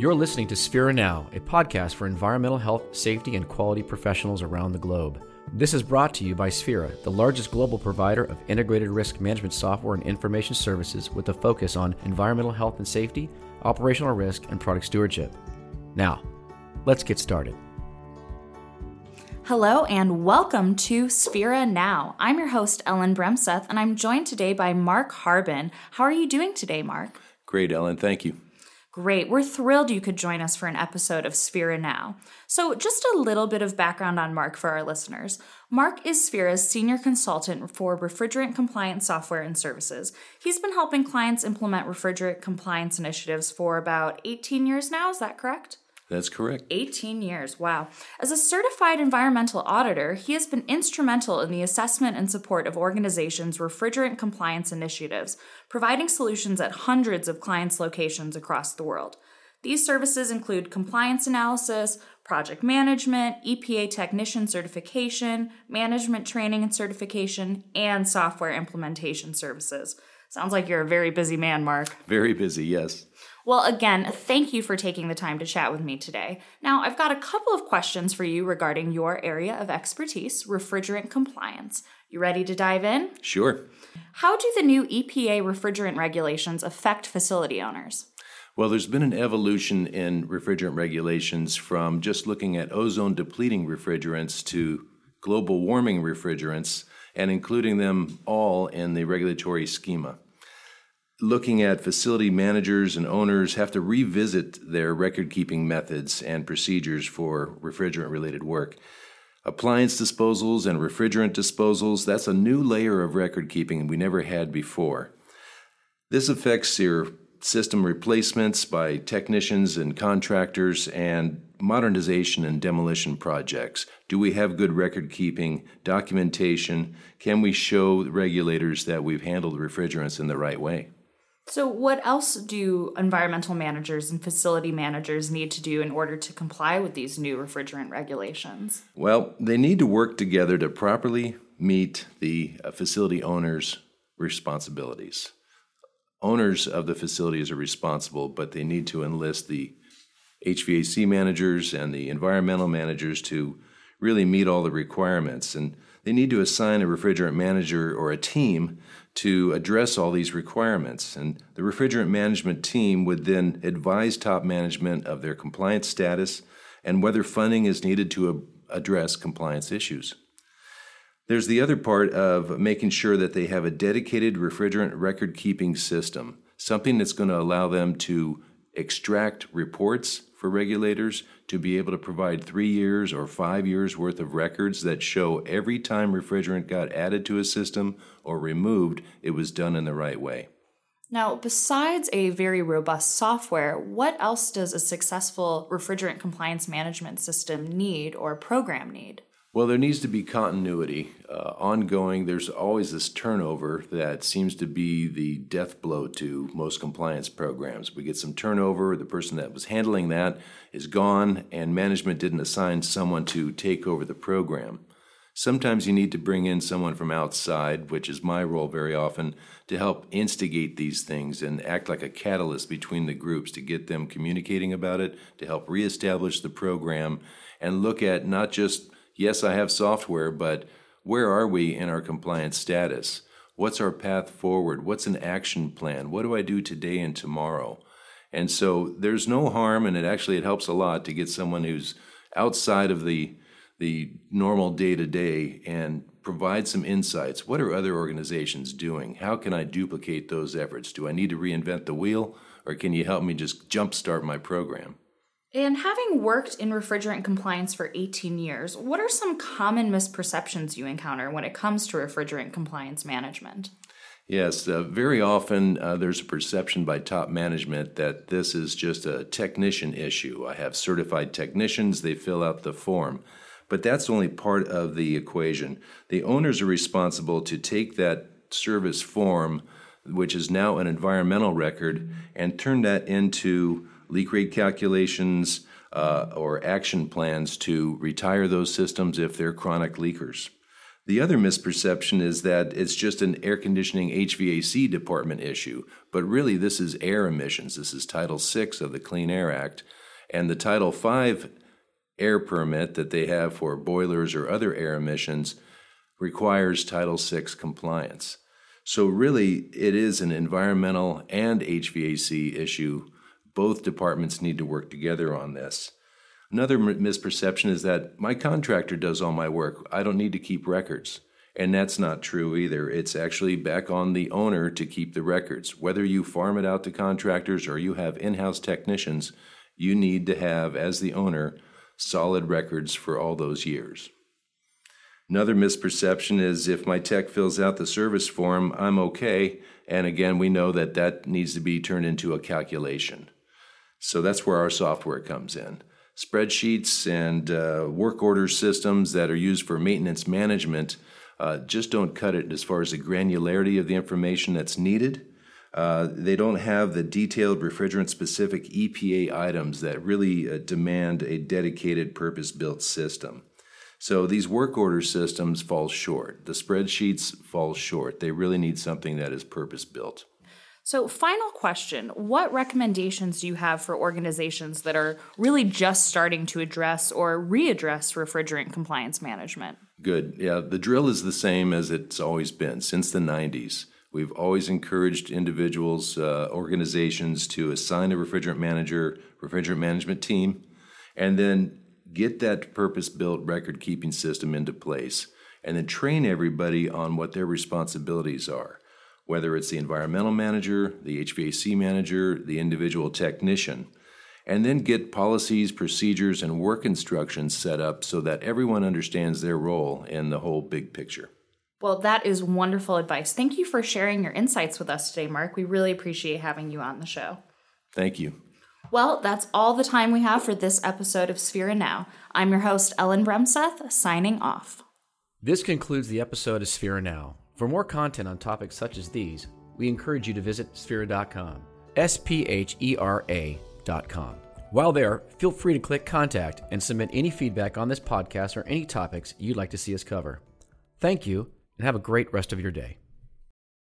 You're listening to Sphera Now, a podcast for environmental health, safety, and quality professionals around the globe. This is brought to you by Sphera, the largest global provider of integrated risk management software and information services with a focus on environmental health and safety, operational risk, and product stewardship. Now, let's get started. Hello and welcome to Sphera Now. I'm your host, Ellen Bremseth, and I'm joined today by Mark Harbin. How are you doing today, Mark? Great, Ellen. Thank you. Great. We're thrilled you could join us for an episode of Sphera Now. So, just a little bit of background on Mark for our listeners. Mark is Sphera's senior consultant for refrigerant compliance software and services. He's been helping clients implement refrigerant compliance initiatives for about 18 years now. Is that correct? That's correct. 18 years, wow. As a certified environmental auditor, he has been instrumental in the assessment and support of organizations' refrigerant compliance initiatives, providing solutions at hundreds of clients' locations across the world. These services include compliance analysis, project management, EPA technician certification, management training and certification, and software implementation services. Sounds like you're a very busy man, Mark. Very busy, yes. Well, again, thank you for taking the time to chat with me today. Now, I've got a couple of questions for you regarding your area of expertise, refrigerant compliance. You ready to dive in? Sure. How do the new EPA refrigerant regulations affect facility owners? Well, there's been an evolution in refrigerant regulations from just looking at ozone depleting refrigerants to global warming refrigerants and including them all in the regulatory schema looking at facility managers and owners have to revisit their record keeping methods and procedures for refrigerant related work. Appliance disposals and refrigerant disposals, that's a new layer of record keeping we never had before. This affects your system replacements by technicians and contractors and modernization and demolition projects. Do we have good record keeping, documentation? Can we show regulators that we've handled refrigerants in the right way? So, what else do environmental managers and facility managers need to do in order to comply with these new refrigerant regulations? Well, they need to work together to properly meet the uh, facility owner's responsibilities. Owners of the facilities are responsible, but they need to enlist the HVAC managers and the environmental managers to really meet all the requirements. And they need to assign a refrigerant manager or a team to address all these requirements. And the refrigerant management team would then advise top management of their compliance status and whether funding is needed to address compliance issues. There's the other part of making sure that they have a dedicated refrigerant record keeping system, something that's going to allow them to extract reports for regulators to be able to provide three years or five years worth of records that show every time refrigerant got added to a system or removed, it was done in the right way. Now, besides a very robust software, what else does a successful refrigerant compliance management system need or program need? Well, there needs to be continuity, uh, ongoing. There's always this turnover that seems to be the death blow to most compliance programs. We get some turnover, the person that was handling that is gone, and management didn't assign someone to take over the program. Sometimes you need to bring in someone from outside, which is my role very often, to help instigate these things and act like a catalyst between the groups to get them communicating about it, to help reestablish the program, and look at not just yes, I have software, but where are we in our compliance status? What's our path forward? What's an action plan? What do I do today and tomorrow? And so there's no harm, and it actually it helps a lot to get someone who's outside of the the normal day to day and provide some insights. What are other organizations doing? How can I duplicate those efforts? Do I need to reinvent the wheel, or can you help me just jumpstart my program? And having worked in refrigerant compliance for 18 years, what are some common misperceptions you encounter when it comes to refrigerant compliance management? Yes, uh, very often uh, there's a perception by top management that this is just a technician issue. I have certified technicians, they fill out the form. But that's only part of the equation. The owners are responsible to take that service form, which is now an environmental record, and turn that into leak rate calculations, uh, or action plans to retire those systems if they're chronic leakers. The other misperception is that it's just an air conditioning HVAC department issue, but really this is air emissions. This is Title VI of the Clean Air Act. And the Title V air permit that they have for boilers or other air emissions requires Title VI compliance. So, really, it is an environmental and HVAC issue. Both departments need to work together on this. Another misperception is that my contractor does all my work. I don't need to keep records. And that's not true either. It's actually back on the owner to keep the records. Whether you farm it out to contractors or you have in house technicians, you need to have, as the owner, solid records for all those years. Another misperception is if my tech fills out the service form, I'm okay. And again, we know that that needs to be turned into a calculation. So that's where our software comes in. Spreadsheets and uh, work order systems that are used for maintenance management uh, just don't cut it as far as the granularity of the information that's needed. Uh, they don't have the detailed refrigerant specific EPA items that really uh, demand a dedicated purpose built system. So these work order systems fall short. The spreadsheets fall short. They really need something that is purpose built. So, final question What recommendations do you have for organizations that are really just starting to address or readdress refrigerant compliance management? Good. Yeah, the drill is the same as it's always been since the 90s. We've always encouraged individuals, uh, organizations to assign a refrigerant manager, refrigerant management team, and then get that purpose built record keeping system into place, and then train everybody on what their responsibilities are, whether it's the environmental manager, the HVAC manager, the individual technician, and then get policies, procedures, and work instructions set up so that everyone understands their role in the whole big picture. Well, that is wonderful advice. Thank you for sharing your insights with us today, Mark. We really appreciate having you on the show. Thank you. Well, that's all the time we have for this episode of Sphera Now. I'm your host, Ellen Bremseth, signing off. This concludes the episode of Sphera Now. For more content on topics such as these, we encourage you to visit sphera.com. S P H E R A.com. While there, feel free to click contact and submit any feedback on this podcast or any topics you'd like to see us cover. Thank you, and have a great rest of your day.